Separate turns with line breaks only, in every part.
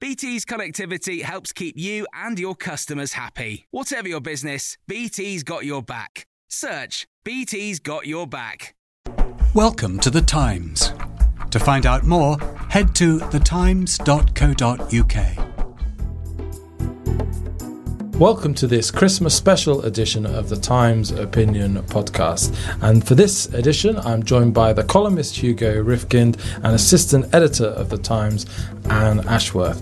BT's connectivity helps keep you and your customers happy. Whatever your business, BT's got your back. Search BT's got your back.
Welcome to The Times. To find out more, head to thetimes.co.uk.
Welcome to this Christmas special edition of the Times Opinion podcast. And for this edition, I'm joined by the columnist Hugo Rifkind and assistant editor of the Times, Anne Ashworth.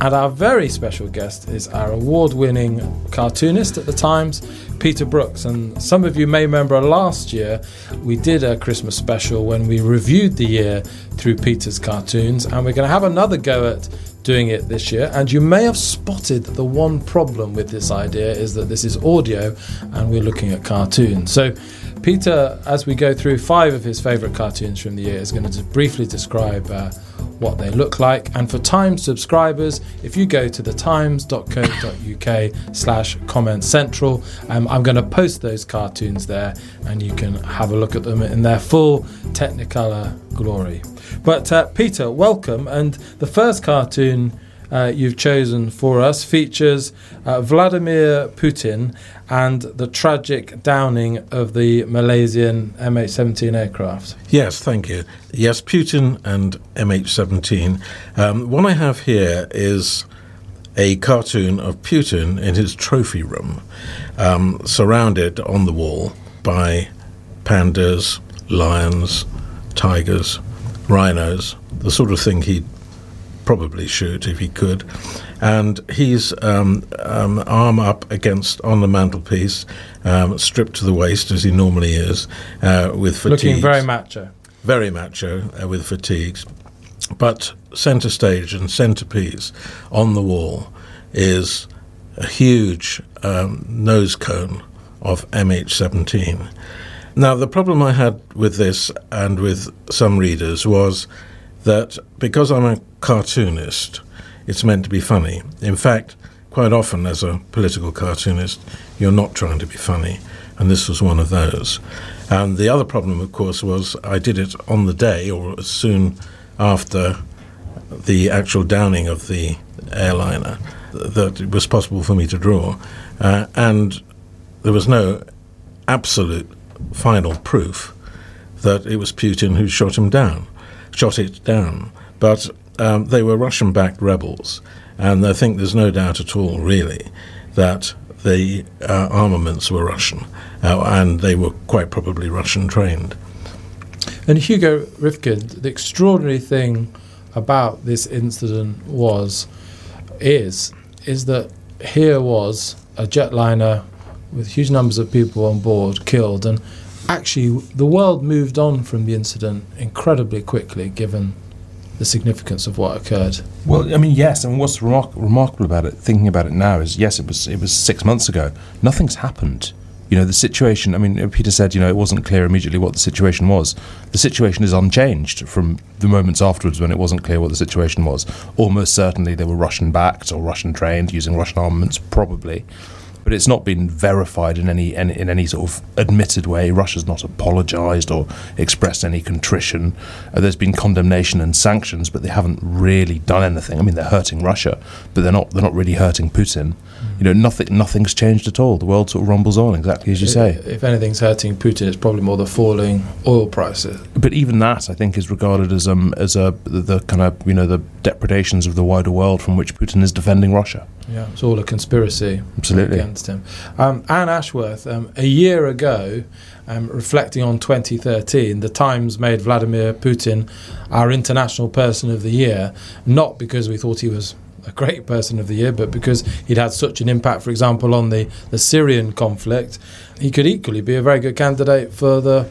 And our very special guest is our award winning cartoonist at the Times, Peter Brooks. And some of you may remember last year we did a Christmas special when we reviewed the year through Peter's cartoons. And we're going to have another go at doing it this year. And you may have spotted the one problem with this idea is that this is audio and we're looking at cartoons. So, Peter, as we go through five of his favourite cartoons from the year, is going to briefly describe. Uh, what they look like. And for Times subscribers, if you go to thetimes.co.uk slash comment central, um, I'm going to post those cartoons there and you can have a look at them in their full Technicolor glory. But uh, Peter, welcome. And the first cartoon uh, you've chosen for us features uh, Vladimir Putin and the tragic downing of the Malaysian MH17 aircraft.
Yes, thank you. Yes, Putin and MH17. Um, what I have here is a cartoon of Putin in his trophy room, um, surrounded on the wall by pandas, lions, tigers, rhinos, the sort of thing he'd probably shoot if he could. And he's um, um, arm up against on the mantelpiece, um, stripped to the waist as he normally is, uh, with fatigues.
Looking very macho.
Very macho uh, with fatigues. But centre stage and centrepiece on the wall is a huge um, nose cone of MH17. Now, the problem I had with this and with some readers was that because I'm a cartoonist, it's meant to be funny. In fact, quite often as a political cartoonist, you're not trying to be funny, and this was one of those. And the other problem, of course, was I did it on the day or soon after the actual downing of the airliner that it was possible for me to draw. Uh, and there was no absolute final proof that it was Putin who shot him down shot it down. But um, they were Russian backed rebels, and I think there's no doubt at all, really, that the uh, armaments were Russian, uh, and they were quite probably Russian trained.
And Hugo Rifkind, the extraordinary thing about this incident was, is, is that here was a jetliner with huge numbers of people on board killed, and actually, the world moved on from the incident incredibly quickly, given the significance of what occurred.
Well, I mean, yes, and what's remar- remarkable about it, thinking about it now, is yes, it was it was six months ago. Nothing's happened. You know, the situation. I mean, uh, Peter said, you know, it wasn't clear immediately what the situation was. The situation is unchanged from the moments afterwards when it wasn't clear what the situation was. Almost certainly, they were Russian backed or Russian trained, using Russian armaments, probably. But it's not been verified in any, any in any sort of admitted way. Russia's not apologised or expressed any contrition. Uh, there's been condemnation and sanctions, but they haven't really done anything. I mean, they're hurting Russia, but they're not they're not really hurting Putin. You know, nothing nothing's changed at all. The world sort of rumbles on, exactly as you say.
If anything's hurting Putin, it's probably more the falling oil prices.
But even that, I think, is regarded as um as a the, the kind of you know the depredations of the wider world from which Putin is defending Russia.
Yeah, it's all a conspiracy
Absolutely.
against him. Um, Anne Ashworth, um, a year ago, um, reflecting on 2013, the Times made Vladimir Putin our International Person of the Year, not because we thought he was a great person of the year, but because he'd had such an impact, for example, on the, the Syrian conflict. He could equally be a very good candidate for the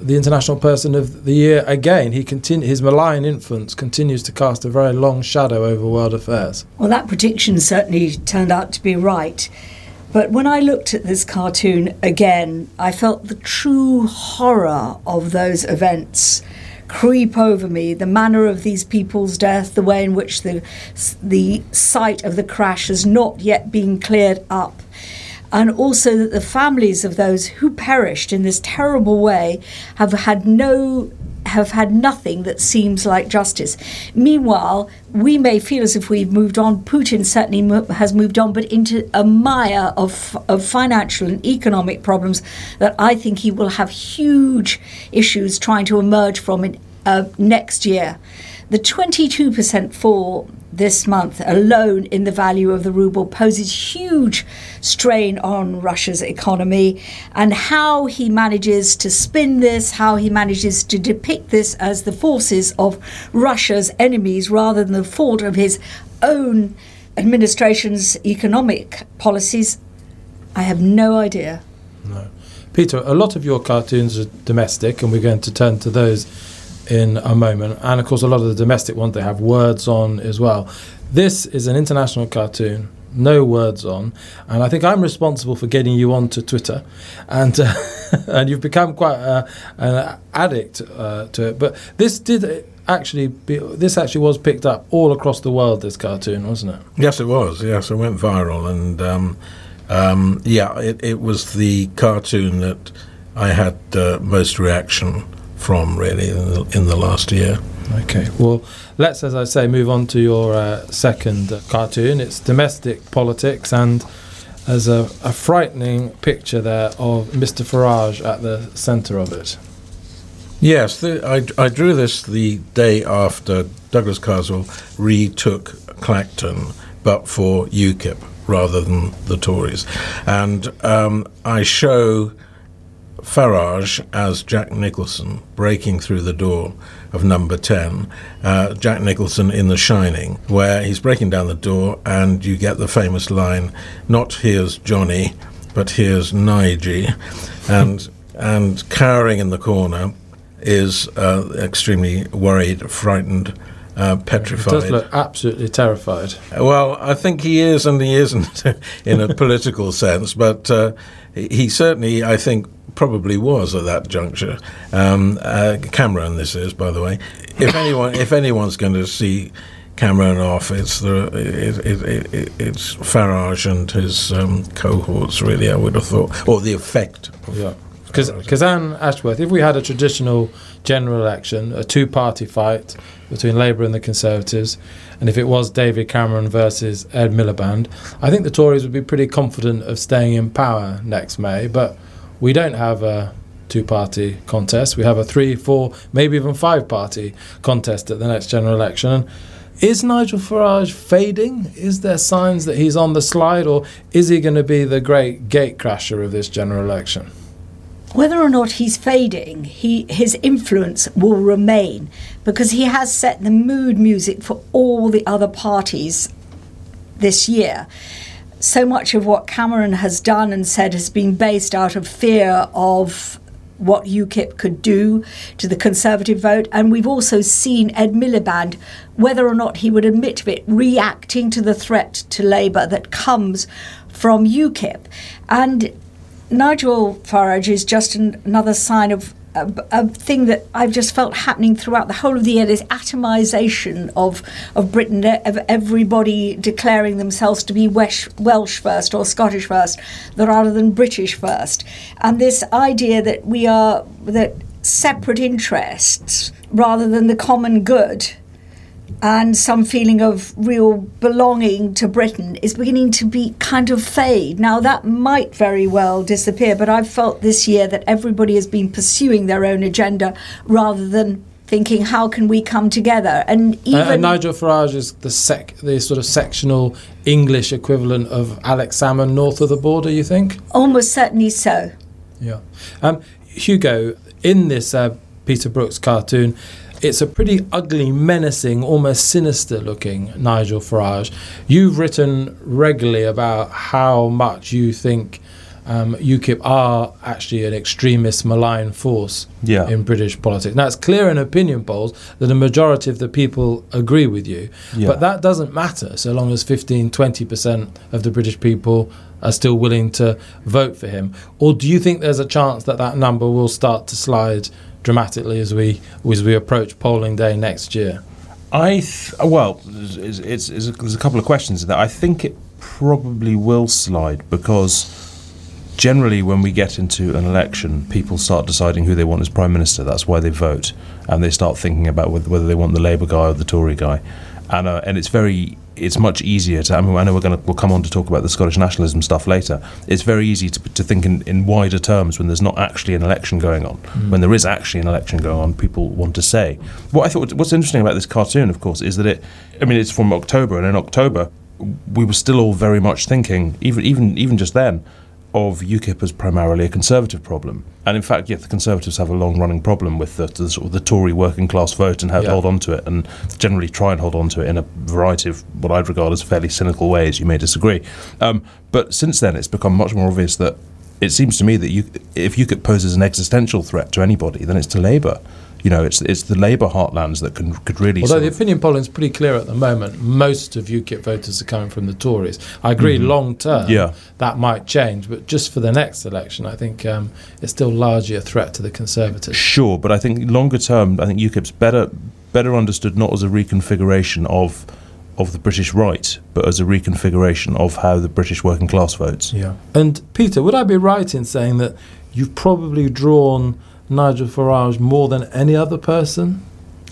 the International Person of the Year again. He continu- his malign influence continues to cast a very long shadow over world affairs.
Well, that prediction certainly turned out to be right. But when I looked at this cartoon again, I felt the true horror of those events creep over me the manner of these people's death, the way in which the, the site of the crash has not yet been cleared up. And also that the families of those who perished in this terrible way have had no have had nothing that seems like justice. Meanwhile, we may feel as if we've moved on. Putin certainly mo- has moved on, but into a mire of, of financial and economic problems that I think he will have huge issues trying to emerge from in, uh, next year. The 22% fall this month alone in the value of the ruble poses huge strain on Russia's economy and how he manages to spin this, how he manages to depict this as the forces of Russia's enemies rather than the fault of his own administration's economic policies, I have no idea.
No. Peter, a lot of your cartoons are domestic, and we're going to turn to those in a moment. And of course, a lot of the domestic ones they have words on as well. This is an international cartoon, no words on, and I think I'm responsible for getting you onto Twitter, and uh, and you've become quite uh, an addict uh, to it. But this did actually be, this actually was picked up all across the world. This cartoon, wasn't it?
Yes, it was. Yes, it went viral, and um, um, yeah, it, it was the cartoon that I had uh, most reaction from really in the, in the last year.
Okay, well, let's, as I say, move on to your uh, second cartoon. It's domestic politics, and there's a, a frightening picture there of Mr. Farage at the centre of it.
Yes, the, I, I drew this the day after Douglas Carswell retook Clacton, but for UKIP rather than the Tories. And um, I show Farage as Jack Nicholson breaking through the door of number 10, uh, Jack Nicholson in The Shining, where he's breaking down the door and you get the famous line, not here's Johnny, but here's Nige. And, and cowering in the corner is uh, extremely worried, frightened, uh, petrified.
He does look absolutely terrified.
Well, I think he is and he isn't in a political sense, but uh, he certainly, I think, probably was at that juncture. Um, uh, Cameron, this is, by the way. If anyone, if anyone's going to see Cameron off, it's the it, it, it, it's Farage and his um, cohorts. Really, I would have thought, or the effect. Of
Yeah. Because Anne Ashworth, if we had a traditional general election, a two party fight between Labour and the Conservatives, and if it was David Cameron versus Ed Miliband, I think the Tories would be pretty confident of staying in power next May. But we don't have a two party contest. We have a three, four, maybe even five party contest at the next general election. And is Nigel Farage fading? Is there signs that he's on the slide, or is he going to be the great gatecrasher of this general election?
Whether or not he's fading, he, his influence will remain because he has set the mood music for all the other parties this year. So much of what Cameron has done and said has been based out of fear of what UKIP could do to the Conservative vote. And we've also seen Ed Miliband, whether or not he would admit of it, reacting to the threat to Labour that comes from UKIP. And Nigel Farage is just an, another sign of a, a, thing that I've just felt happening throughout the whole of the year this atomization of, of Britain, of everybody declaring themselves to be Welsh, Welsh first or Scottish first rather than British first. And this idea that we are, that separate interests rather than the common good and some feeling of real belonging to Britain is beginning to be kind of fade. Now, that might very well disappear, but I've felt this year that everybody has been pursuing their own agenda rather than thinking, how can we come together? And even.
Uh, Nigel Farage is the, sec- the sort of sectional English equivalent of Alex Salmond north of the border, you think?
Almost certainly so.
Yeah. Um, Hugo, in this uh, Peter Brooks cartoon, it's a pretty ugly, menacing, almost sinister looking Nigel Farage. You've written regularly about how much you think um, UKIP are actually an extremist, malign force
yeah.
in British politics. Now, it's clear in opinion polls that a majority of the people agree with you,
Yeah.
but that doesn't matter so long as 15, 20% of the British people are still willing to vote for him. Or do you think there's a chance that that number will start to slide dramatically as we as we approach polling day next year?
I th- well, it's, it's, it's, there's a couple of questions there. I think it probably will slide because generally, when we get into an election, people start deciding who they want as prime minister. That's why they vote, and they start thinking about whether, whether they want the Labour guy or the Tory guy, and uh, and it's very. It's much easier to. I mean, I know we're going to we'll come on to talk about the Scottish nationalism stuff later. It's very easy to, to think in, in wider terms when there's not actually an election going on. Mm. When there is actually an election going on, people want to say. What I thought what's interesting about this cartoon, of course, is that it. I mean, it's from October, and in October, we were still all very much thinking, even even even just then, of UKIP as primarily a Conservative problem. And in fact, yet the Conservatives have a long-running problem with the, the sort of the Tory working class vote and how to hold on to it, and generally try and hold on to it in a variety of what I'd regard as fairly cynical ways. You may disagree, um, but since then it's become much more obvious that it seems to me that you, if UKIP poses an existential threat to anybody, then it's to Labour. You know, it's it's the Labour heartlands that can could really.
Although the opinion polling is pretty clear at the moment, most of UKIP voters are coming from the Tories. I agree, long term,
Mm-hmm. Yeah.
that might change, but just for the next election, I think um, it's still largely a threat to the Conservatives.
Sure, but I think longer term, I think UKIP's better better understood not as a reconfiguration of of the British right, but as a reconfiguration of how the British working class votes.
Yeah. And Peter, would I be right in saying that you've probably drawn Nigel Farage more than any other person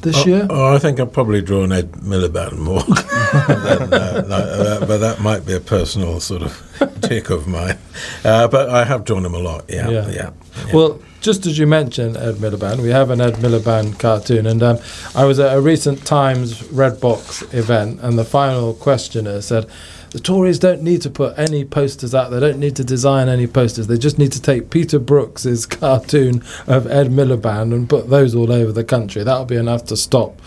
this
Oh,
year?
oh, I think I've probably drawn Ed Miliband more, than, uh, no, uh, but that might be a personal sort of tick of mine. Uh, but I have drawn him a lot. Yeah,
Yeah.
yeah. yeah.
Well, just as you mentioned Ed Miliband, we have an Ed Miliband cartoon, and um, I was at a recent Times Red Box event, and the final questioner said, "The Tories don't need to put any posters out. They don't need to design any posters. They just need to take Peter Brooks's cartoon of Ed Miliband and put those all over the country. That'll be enough to stop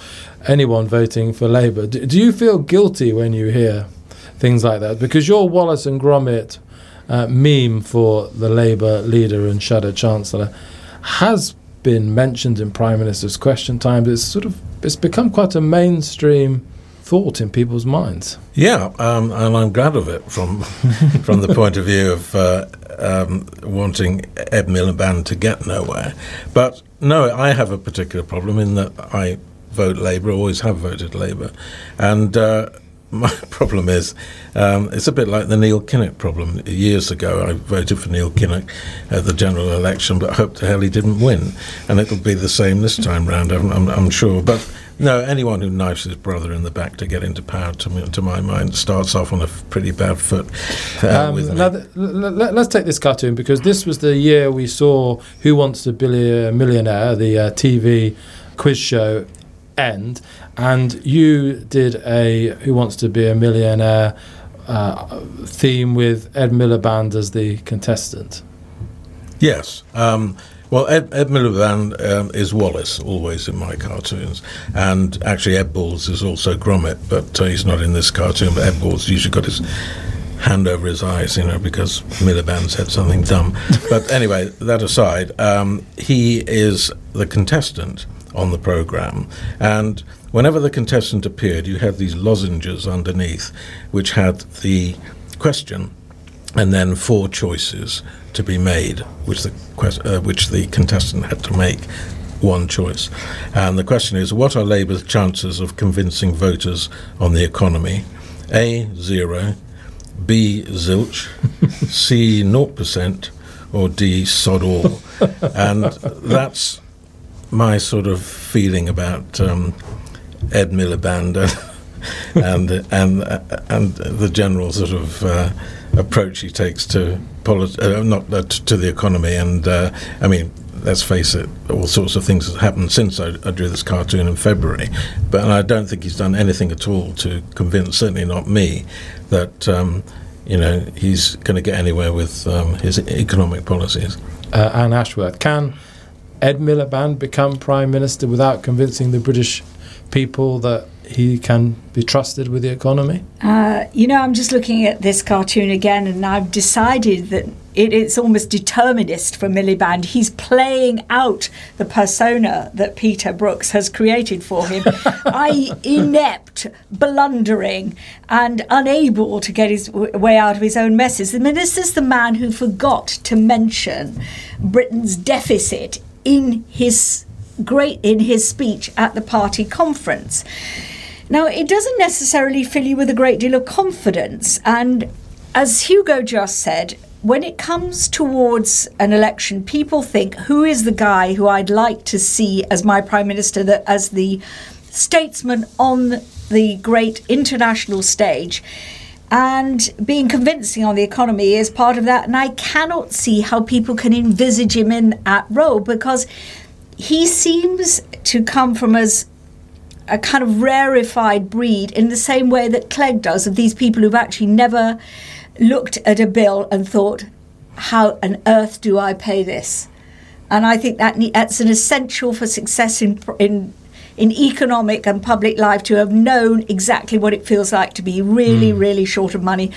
anyone voting for Labour. Do, do you feel guilty when you hear things like that? Because your Wallace and Gromit uh, meme for the Labour leader and shadow chancellor has been mentioned in Prime Minister's question times. It's sort of it's become quite a mainstream thought in people's minds.
Yeah, um, and I'm glad of it from from the point of view of uh, um, wanting Ed Miliband to get nowhere. But no, I have a particular problem in that I vote Labour, always have voted Labour, and. Uh, my problem is, um, it's a bit like the Neil Kinnock problem. Years ago, I voted for Neil Kinnock at the general election, but hoped to hell he didn't win. And it'll be the same this time round, I'm, I'm, I'm sure. But no, anyone who knifes his brother in the back to get into power, to, me, to my mind, starts off on a pretty bad foot. Uh,
Um, now, th- l- l- let's take this cartoon because this was the year we saw Who Wants to Be a Millionaire, the uh, TV quiz show, end, and you did a Who Wants to Be a Millionaire uh, theme with Ed Miliband as the contestant.
Yes. Um, well, Ed, Ed Miliband um, is Wallace, always in my cartoons. And actually, Ed Balls is also Gromit, but uh, he's not in this cartoon. But Ed Balls usually got his hand over his eyes, you know, because Miliband said something dumb. but anyway, that aside, um, he is the contestant on the program. And whenever the contestant appeared, you had these lozenges underneath, which had the question and then four choices to be made, which the quest- uh, which the contestant had to make one choice. And the question is, what are Labour's chances of convincing voters on the economy? A zero, B zilch, C naught percent, or D sod all. and that's my sort of feeling about um, Ed Miliband and and and the general sort of uh, approach he takes to polit- uh, not uh, to the economy. And uh, I mean, let's face it, all sorts of things have happened since I, I drew this cartoon in February. But I don't think he's done anything at all to convince, certainly not me, that. Um, you know, he's going to get anywhere with um, his economic policies.
Uh, Anne Ashworth, can Ed Miliband become Prime Minister without convincing the British people that he can be trusted with the economy?
Uh, you know, I'm just looking at this cartoon again, and I've decided that it, it's almost determinist for Miliband. He's playing out the persona that Peter Brooks has created for him, i.e., inept, blundering, and unable to get his w- way out of his own messes. I mean, this is the man who forgot to mention Britain's deficit in his great in his speech at the party conference. Now, it doesn't necessarily fill you with a great deal of confidence. And as Hugo just said, when it comes towards an election, people think, who is the guy who I'd like to see as my prime minister, that as the statesman on the great international stage? And being convincing on the economy is part of that. And I cannot see how people can envisage him in that role because he seems to come from as a kind of rarefied breed in the same way that Clegg does of these people who've actually never looked at a bill and thought, how on earth do I pay this? And I think that that's an essential for success in, in in economic and public life to have known exactly what it feels like to be really, really short of money.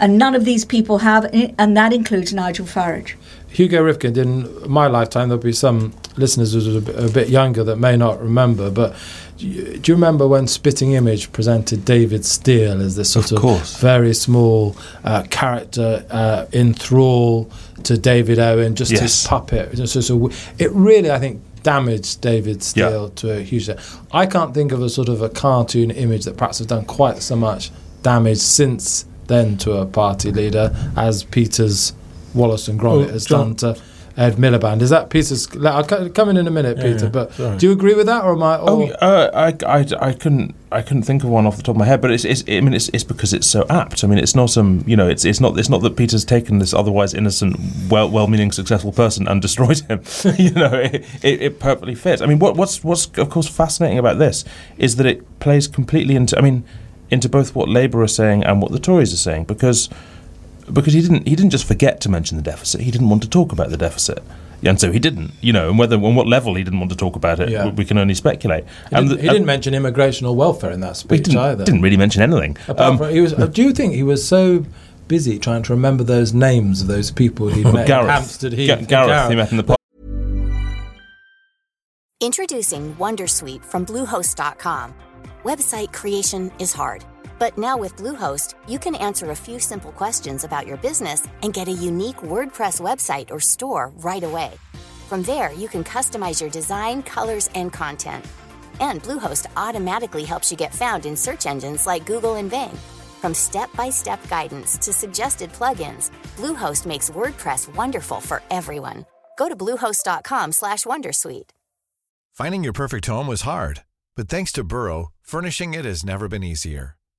And none of these people have, and that includes Nigel Farage.
Hugo Rifkind, in my lifetime, there'll be some listeners who are a bit, younger that may not remember, but do you, remember when Spitting Image presented David Steel as this sort
Of
of, very small uh, character uh, in thrall to David Owen, just his puppet? Just, just a w- it really, I think, damaged David Steel
Yeah.
to a huge extent. I can't think of a sort of a cartoon image that perhaps has done quite so much damage since then to a party leader as Peter's Wallace and Gromit
Oh,
has
John-
done to Ed Miliband. Is that Peter's? I'll come in in a minute,
Yeah,
Peter.
yeah,
but
sorry.
do you agree with that, or am I?
Oh, uh, I, I, I couldn't I couldn't think of one off the top of my head, but it's, it's I mean it's, it's because it's so apt. I mean it's not some you know it's it's not it's not that Peter's taken this otherwise innocent, well well meaning successful person and destroyed him. you know it, it, it perfectly fits. I mean what what's what's of course fascinating about this is that it plays completely into I mean into both what Labour are saying and what the Tories are saying because because he didn't he didn't just forget to mention the deficit. He didn't want to talk about the deficit. And so he didn't, you know, and whether on what level he didn't want to talk about it,
Yeah.
we- we can only speculate.
he,
and
didn't,
the-
he didn't mention immigration or welfare in that
he
speech
didn't,
either.
didn't really mention anything.
Apart
Um,
from, he was. uh, do you think he was so busy trying to remember those names of those people he met in
Gareth,
Hampstead Heath?
Ga-
and
Gareth, he met in the pub.
Introducing Wondersuite from Bluehost.com. Website creation is hard, but now with Bluehost, you can answer a few simple questions about your business and get a unique WordPress website or store right away. From there, you can customize your design, colors, and content. And Bluehost automatically helps you get found in search engines like Google and Bing. From step-by-step guidance to suggested plugins, Bluehost makes WordPress wonderful for everyone. Go to bluehost.com/wondersuite.
Finding your perfect home was hard, but thanks to Burrow, furnishing it has never been easier.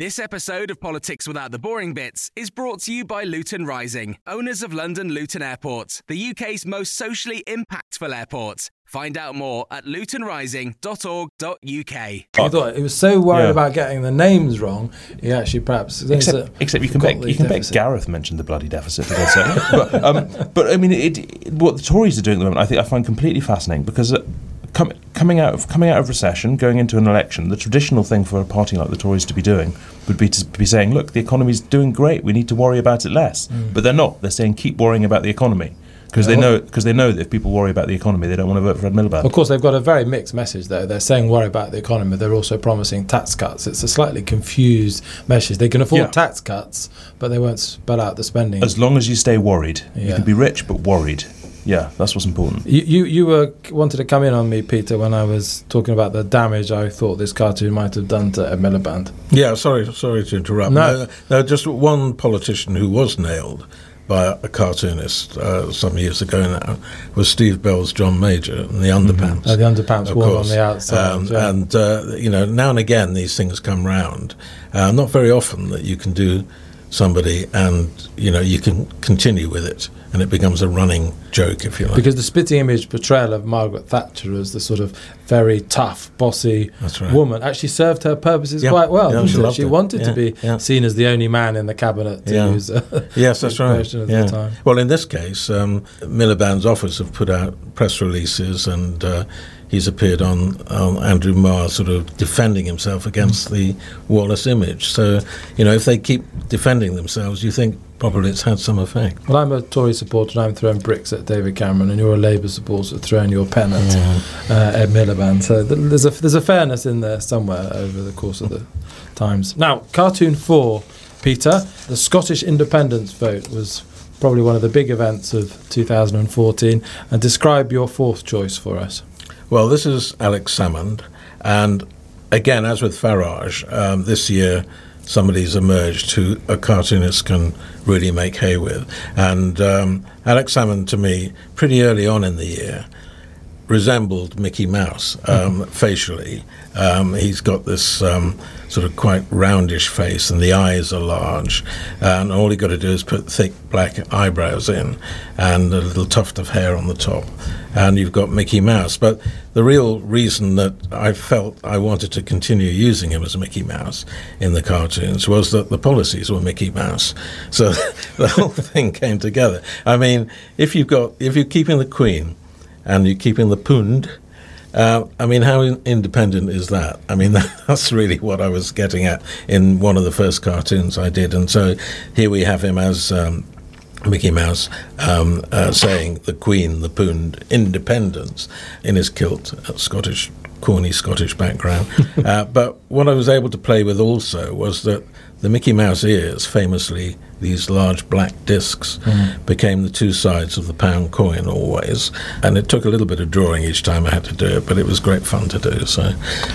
This episode of Politics Without the Boring Bits is brought to you by Luton Rising, owners of London Luton Airport, the UK's most socially impactful airport. Find out more at lutonrising.org.uk.
I thought he was so worried
Yeah.
about getting the names wrong. He actually perhaps
Except, except you can
forgot
bet you can bet. Gareth mentioned the bloody deficit. For God's sake. but, um, but I mean, it, it- what the Tories are doing at the moment, I think I find completely fascinating because uh, com- coming out of coming out of recession, going into an election, the traditional thing for a party like the Tories to be doing would be to be saying, "Look, the economy's doing great. We need to worry about it less." Mm. But they're not. They're saying, "Keep worrying about the economy." Because they know, because they know that if people worry about the economy, they don't want to vote for Ed Miliband.
Of course, they've got a very mixed message though. They're saying worry about the economy. They're also promising tax cuts. It's a slightly confused message. They can afford
Yeah.
tax cuts, but they won't spell out the spending.
As long as you stay worried, you can be rich but worried. Yeah, that's what's important.
You, you you were wanted to come in on me, Peter, when I was talking about the damage I thought this cartoon might have done to Ed Miliband.
Yeah, sorry, sorry to interrupt.
No.
no, just one politician who was nailed by a cartoonist uh, some years ago now was Steve Bell's John Major and the underpants.
Uh, the underpants
of
worn on the outside.
Um,
yeah.
And uh, you know, now and again these things come round. Uh, not very often that you can do somebody and you know you can continue with it and it becomes a running joke if you like.
because the spitting image portrayal of Margaret Thatcher as the sort of very tough, bossy
right.
woman actually served her purposes
Yeah.
quite well.
Yeah, she
she wanted to be
yeah.
seen as the only man in the cabinet to
Yeah.
use. A
Yes, that's right. Yeah.
the time.
Well, in this case, um, Miliband's office have put out press releases, and uh, he's appeared on, on Andrew Marr, sort of defending himself against the Wallace image. So, you know, if they keep defending themselves, you think probably it's had some effect.
Well, I'm a Tory supporter and I'm throwing bricks at David Cameron, and you're a Labour supporter throwing your pen at uh, Ed Miliband. So th- there's a there's a fairness in there somewhere over the course of the times. Now, cartoon four, Peter, the Scottish independence vote was probably one of the big events of 2014. And describe your fourth choice for us.
Well, this is Alex Salmond, and again, as with Farage, um, this year somebody's emerged who a cartoonist can really make hay with. And um, Alex Salmond, to me, pretty early on in the year, resembled Mickey Mouse um, facially. Um, he's got this um, sort of quite roundish face, and the eyes are large. And all you've got to do is put thick black eyebrows in, and a little tuft of hair on the top, and you've got Mickey Mouse. But the real reason that I felt I wanted to continue using him as Mickey Mouse in the cartoons was that the policies were Mickey Mouse. So the whole thing came together. I mean, if you've got if you're keeping the Queen and you're keeping the Pund. Uh, I mean, how in- independent is that? I mean, that's really what I was getting at in one of the first cartoons I did. And so here we have him as um, Mickey Mouse um, uh, saying the Queen, the Pund, independence in his kilt, uh, Scottish, corny Scottish background. uh, but what I was able to play with also was that the Mickey Mouse ears, famously these large black discs, became the two sides of the pound coin always. And it took a little bit of drawing each time I had to do it, but it was great fun to do. So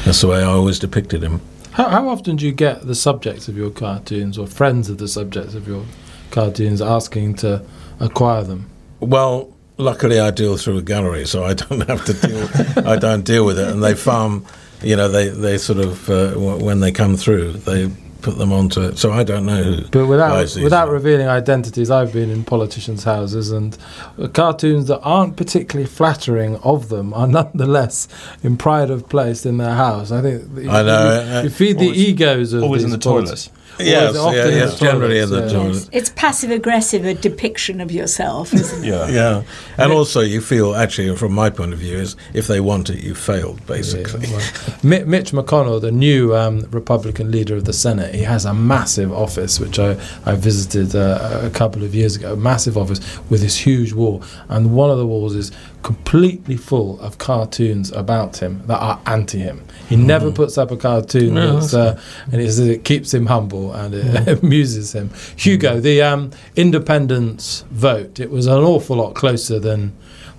that's the way I always depicted him.
How, how often do you get the subjects of your cartoons or friends of the subjects of your cartoons asking to acquire them?
Well, luckily I deal through a gallery, so I don't have to deal. I don't deal with it, and they farm. You know, they they sort of uh, w- when they come through, they put them onto it. So I don't know who.
But without
buys these.
without revealing identities, I've been in politicians' houses, and uh, cartoons that aren't particularly flattering of them are nonetheless in pride of place in their house. I think that you,
I know,
you,
uh,
you feed the
always-
egos of
always in the toilet.
politi-
Yes,
Always-
yeah,
often in
generally in the
yeah.
toilet.
It's passive aggressive, a depiction of yourself, isn't it?
Yeah.
Yeah, and also you feel actually, from my point of view, is if they want it, you failed basically.
Yeah, well, Mitch McConnell, the new um, Republican leader of the Senate, he has a massive office, which I, I visited uh, a couple of years ago. A massive office with this huge wall, and one of the walls is completely full of cartoons about him that are anti him. He never puts up a cartoon
No,
that's, uh, and it, it keeps him humble and it amuses him. Hugo, the um, independence vote, it was an awful lot closer than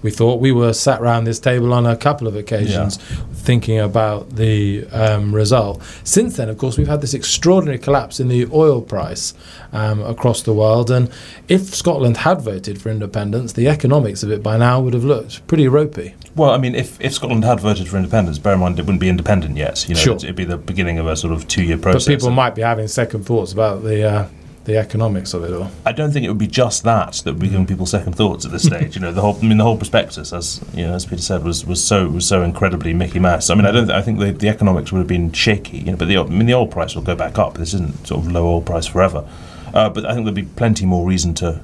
we thought. We were sat round this table on a couple of occasions thinking about the um, result. Since then, of course, we've had this extraordinary collapse in the oil price um, across the world. And if Scotland had voted for independence, the economics of it by now would have looked pretty ropey.
Well, I mean, if, if Scotland had voted for independence, bear in mind it wouldn't be independent yet. You know,
Sure.
it'd, it'd be the beginning of a sort of two-year process.
But people might be having second thoughts about the uh, the economics of it all.
I don't think it would be just that that would be giving people second thoughts at this stage. you know, the whole I mean the whole prospectus, as you know, as Peter said, was, was so was so incredibly Mickey Mouse. I mean, I don't. I think the, the economics would have been shaky. You know, but the I mean the oil price will go back up. This isn't sort of low oil price forever. Uh, but I think there'd be plenty more reason to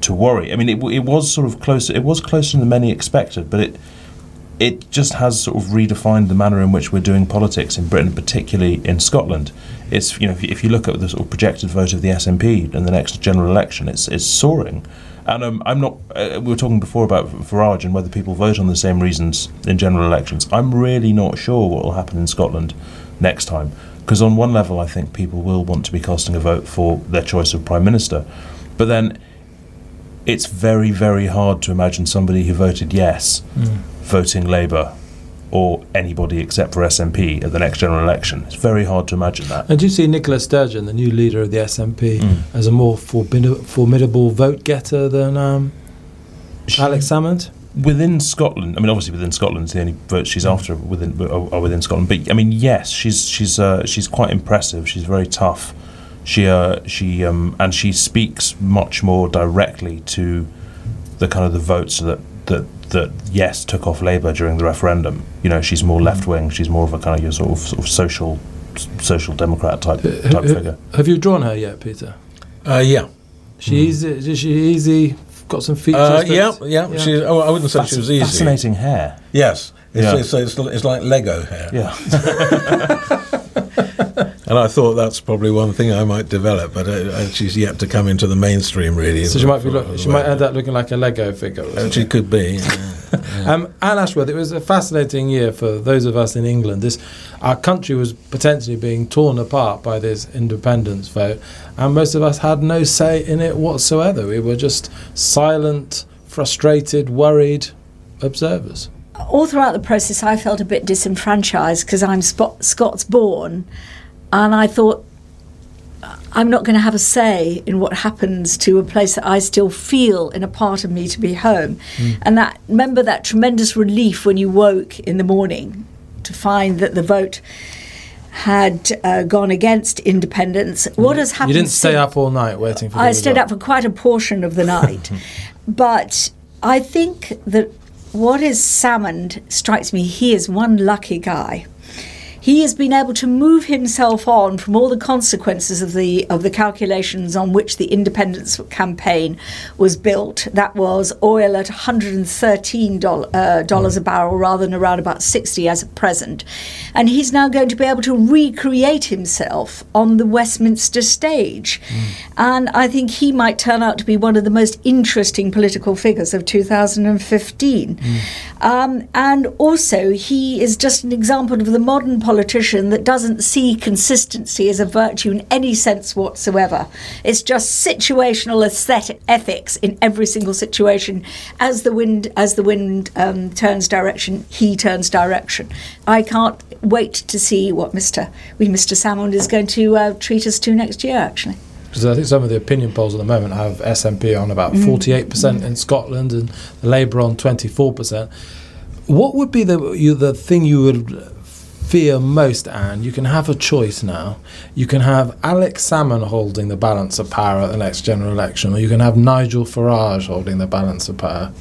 to worry. I mean, it, it was sort of closer. It was closer than many expected, but it it just has sort of redefined the manner in which we're doing politics in Britain, particularly in Scotland. It's you know if you, if you look at the sort of projected vote of the SNP in the next general election, it's it's soaring. And um, I'm not. Uh, we were talking before about Farage and whether people vote on the same reasons in general elections. I'm really not sure what will happen in Scotland next time. Because on one level, I think people will want to be casting a vote for their choice of prime minister, but then it's very, very hard to imagine somebody who voted yes voting Labour or anybody except for SNP at the next general election. It's very hard to imagine that.
And do you see Nicola Sturgeon, the new leader of the SNP,
Mm.
as a more forbid- formidable vote getter than um, Alex Salmond?
within Scotland, I mean, obviously within Scotland, the only votes she's after within are, are within Scotland. But I mean, yes, she's she's uh, she's quite impressive. She's very tough. She uh, she um, and she speaks much more directly to the kind of the votes that that that yes took off Labour during the referendum. You know, she's more left wing. She's more of a kind of your sort of, sort of social social democrat type type figure.
Have you drawn her yet, Peter?
Uh, yeah.
She's easy? Is she easy? Got some features.
Uh,
that-
yeah, yeah. She, oh, I wouldn't say she was easy.
Fascinating hair.
Yes. It's,
Yeah.
it's, it's, it's like Lego hair.
Yeah.
And I thought that's probably one thing I might develop, but uh, uh, she's yet to come into the mainstream, really.
So she might be.
For-
Look, she might end up looking like a Lego figure. or
she could be. yeah.
Um, Anne Ashworth, it was a fascinating year for those of us in England. This, our country was potentially being torn apart by this independence vote, and most of us had no say in it whatsoever. We were just silent, frustrated, worried observers.
all throughout the process, I felt a bit disenfranchised because I'm Spot- Scots born, and I thought I'm not going to have a say in what happens to a place that I still feel in a part of me to be home. And that remember that tremendous relief when you woke in the morning to find that the vote had uh, gone against independence. What has happened?
You didn't stay up all night waiting for.
I stayed up for quite a portion of the night. but I think that what is Salmond strikes me, he is one lucky guy. He has been able to move himself on from all the consequences of the of the calculations on which the independence campaign was built. That was oil at 113 doll- uh, dollars a barrel rather than around about 60 as at present, and he's now going to be able to recreate himself on the Westminster stage, and I think he might turn out to be one of the most interesting political figures of 2015. Um, and also, he is just an example of the modern politician that doesn't see consistency as a virtue in any sense whatsoever. It's just situational aesthetic ethics in every single situation. As the wind, as the wind um, turns direction, he turns direction. I can't wait to see what Mr. We Mr. Salmond is going to uh, treat us to next year. Actually.
Because I think some of the opinion polls at the moment have SNP on about
Mm.
48% in Scotland and Labour on 24%. What would be the you, the thing you would fear most, Anne? You can have a choice now. You can have Alex Salmond holding the balance of power at the next general election, or you can have Nigel Farage holding the balance of power.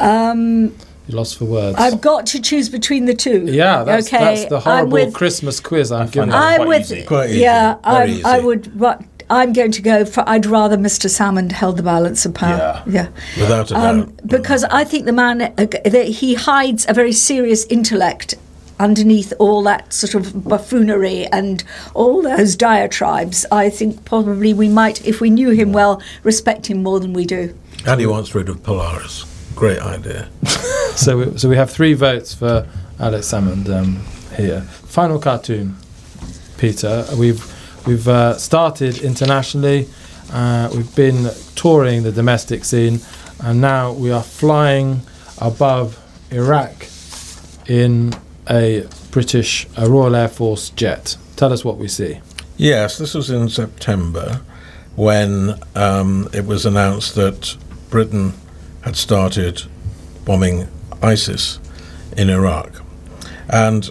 Um,
You lost for words.
I've got to choose between the two.
yeah, that's,
okay.
that's the horrible
with,
Christmas quiz I'm giving.
find
you.
that
I'm
quite
with.
easy.
Quite easy,
Yeah,
very
I'm,
easy.
I would. But I'm going to go for. I'd rather Mr. Salmond held the balance of power.
Yeah.
Yeah.
Without a
Um,
doubt.
because I think the man uh, that he hides a very serious intellect underneath all that sort of buffoonery and all those diatribes. I think probably we might, if we knew him well, respect him more than we do.
And he wants rid of Polaris. Great idea.
So, we, so we have three votes for Alex Salmond um, here. Final cartoon, Peter. We've we've uh, started internationally. Uh, we've been touring the domestic scene, and now we are flying above Iraq in a British a Royal Air Force jet. Tell us what we see.
Yes, this was in September when um, it was announced that Britain had started bombing ISIS in Iraq. And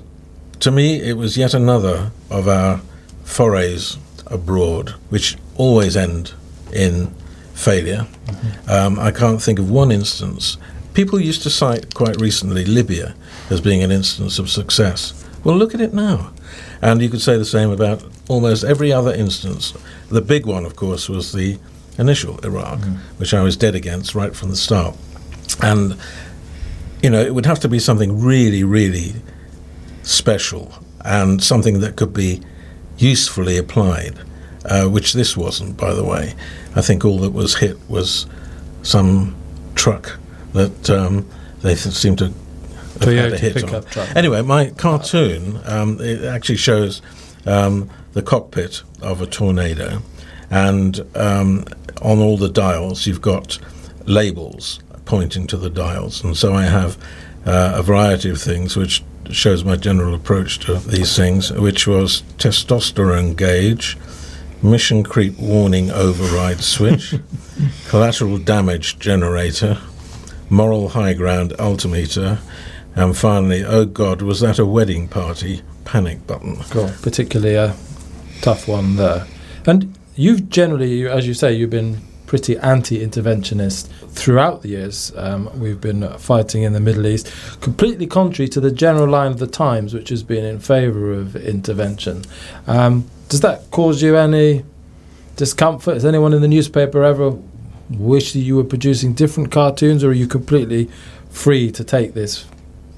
to me, it was yet another of our forays abroad, which always end in failure. Um, I can't think of one instance. People used to cite quite recently Libya as being an instance of success. Well, look at it now. And you could say the same about almost every other instance. The big one, of course, was the initial Iraq, which I was dead against right from the start. And you know, it would have to be something really, really special and something that could be usefully applied, uh, which this wasn't, by the way. I think all that was hit was some truck that um, they seem to have had a hit on.
truck.
Anyway, my cartoon um, it actually shows um, the cockpit of a tornado, and um, on all the dials you've got labels pointing to the dials, and so I have uh, a variety of things which shows my general approach to these things, which was testosterone gauge, mission creep warning override switch, collateral damage generator, moral high ground altimeter, and finally, oh God, was that a wedding party panic button?
Cool. Particularly a tough one there. And you've generally, as you say, you've been pretty anti-interventionist throughout the years. Um, we've been fighting in the Middle East, completely contrary to the general line of the Times, which has been in favour of intervention. Um, does that cause you any discomfort? Has anyone in the newspaper ever wished that you were producing different cartoons, or are you completely free to take this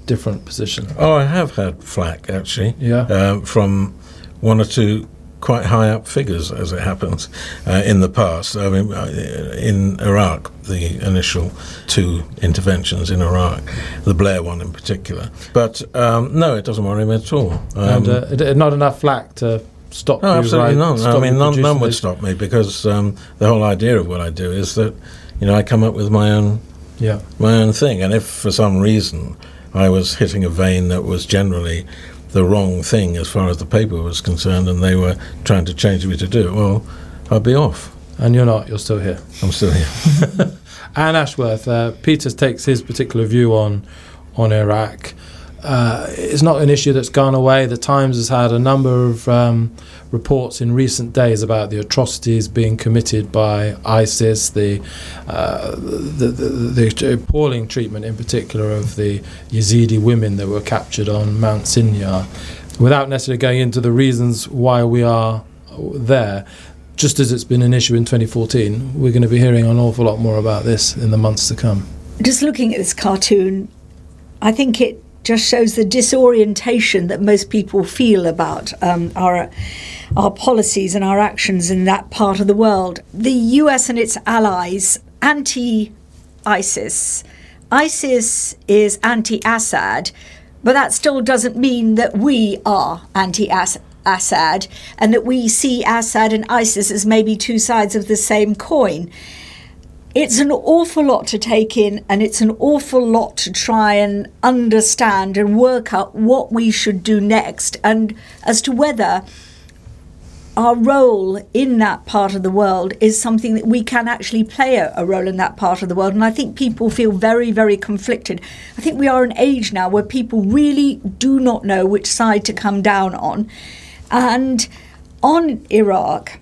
different position?
Oh, I have had flack actually.
Yeah.
uh, from one or two quite high up figures, as it happens, uh, in the past. I mean, uh, in Iraq, the initial two interventions in Iraq, the Blair one in particular. But um, no, it doesn't worry me at all. Um,
and uh, not enough flack to stop
no, absolutely
right-
none.
stop
I mean, none, none would stop me because um, the whole idea of what I do is that, you know, I come up with my own
Yeah.
my own thing. And if for some reason I was hitting a vein that was generally the wrong thing as far as the paper was concerned, and they were trying to change me to do it, well, I'd be off.
And you're not, you're still here.
I'm still here.
Anne Ashworth, uh, Peter takes his particular view on on Iraq. Uh, it's not an issue that's gone away. The Times has had a number of um, reports in recent days about the atrocities being committed by ISIS, the, uh, the, the, the appalling treatment, in particular, of the Yazidi women that were captured on Mount Sinjar. Without necessarily going into the reasons why we are there, just as it's been an issue in 2014, we're going to be hearing an awful lot more about this in the months to come.
Just looking at this cartoon, I think it just shows the disorientation that most people feel about um, our our policies and our actions in that part of the world. The U.S. and its allies anti-ISIS. ISIS is anti-Assad, but that still doesn't mean that we are anti-Assad and that we see Assad and ISIS as maybe two sides of the same coin it's an awful lot to take in and it's an awful lot to try and understand and work out what we should do next and as to whether our role in that part of the world is something that we can actually play a, a, role in that part of the world. And I think people feel very, very conflicted. I think we are an age now where people really do not know which side to come down on. And on Iraq,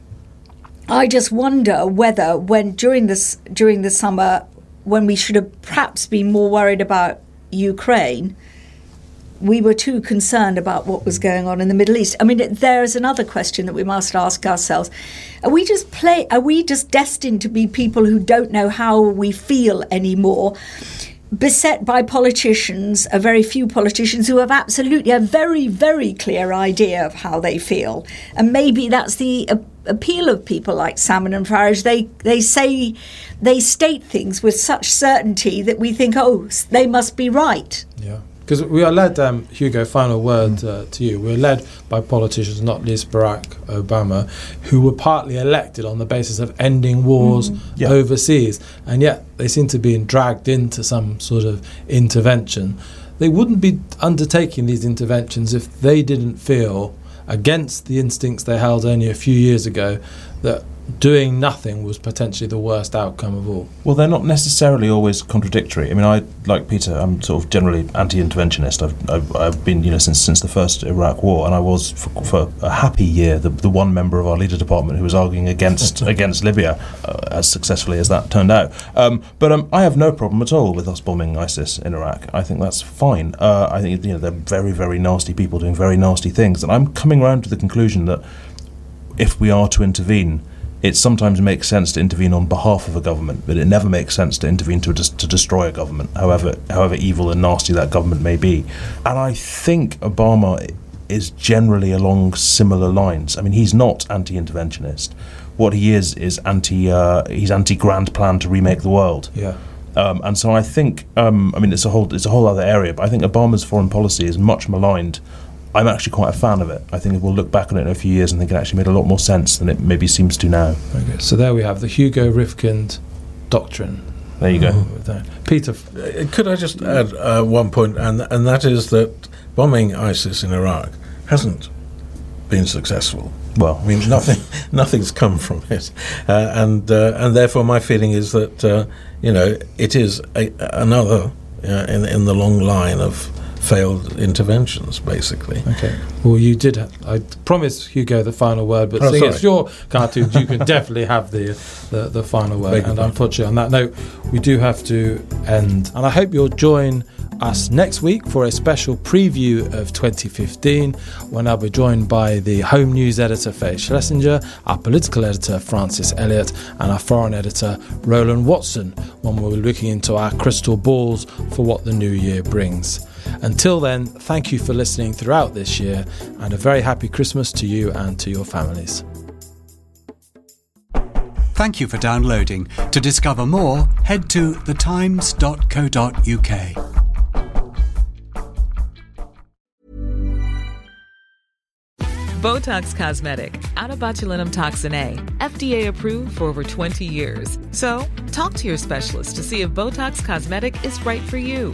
I just wonder whether, when during this during the summer, when we should have perhaps been more worried about Ukraine, we were too concerned about what was going on in the Middle East. I mean, there is another question that we must ask ourselves: Are we just play? Are we just destined to be people who don't know how we feel anymore? Beset by politicians, a very few politicians who have absolutely a very, very clear idea of how they feel. And maybe that's the uh, appeal of people like Salmond and Farage. They they say they state things with such certainty that we think, oh, they must be right.
Yeah. Because we are led, um, Hugo, final word uh, to you. We're led by politicians, not least Barack Obama, who were partly elected on the basis of ending wars
Mm. Yeah.
overseas. And yet they seem to be dragged into some sort of intervention. They wouldn't be undertaking these interventions if they didn't feel, against the instincts they held only a few years ago, that doing nothing was potentially the worst outcome of all.
Well, they're not necessarily always contradictory. I mean, I like Peter. I'm sort of generally anti-interventionist. I've, I've, I've been, you know, since since the first Iraq War, and I was for, for a happy year the, the one member of our leader department who was arguing against against Libya, uh, as successfully as that turned out. Um, but um, I have no problem at all with us bombing ISIS in Iraq. I think that's fine. Uh, I think you know they're very very nasty people doing very nasty things, and I'm coming round to the conclusion that if we are to intervene it sometimes makes sense to intervene on behalf of a government, but it never makes sense to intervene to, to destroy a government, however however evil and nasty that government may be. And I think Obama is generally along similar lines. I mean, he's not anti-interventionist. What he is is anti. Uh, he's anti-grand plan to remake the world.
Yeah.
Um, and so I think, um, I mean, it's a whole it's a whole other area. But I think Obama's foreign policy is much maligned. I'm actually quite a fan of it. I think we'll look back on it in a few years and think it actually made a lot more sense than it maybe seems to now.
Okay, so there we have the Hugo Rifkind doctrine.
There you go,
mm-hmm. Peter.
Uh, could I just add uh, one point, and and that is that bombing ISIS in Iraq hasn't been successful.
Well,
I mean, nothing, nothing's come from it, uh, and uh, and therefore my feeling is that uh, you know it is a, another uh, in in the long line of failed interventions, basically.
Okay. Well, you did. Have, I promised Hugo the final word, but oh, seeing it's your cartoons, you can definitely have the the, the final word. and unfortunately, on that note, we do have to end. And I hope you'll join us next week for a special preview of 2015 when I'll be joined by the Home News editor Faye Schlesinger, our political editor Francis Elliott, and our foreign editor Roland Watson when we'll be looking into our crystal balls for what the new year brings. Until then, thank you for listening throughout this year and a very happy Christmas to you and to your families.
Thank you for downloading. To discover more, head to thetimes.co.uk.
Botox Cosmetic, onabotulinumtoxinA, FDA approved for over 20 years. So, talk to your specialist to see if Botox Cosmetic is right for you.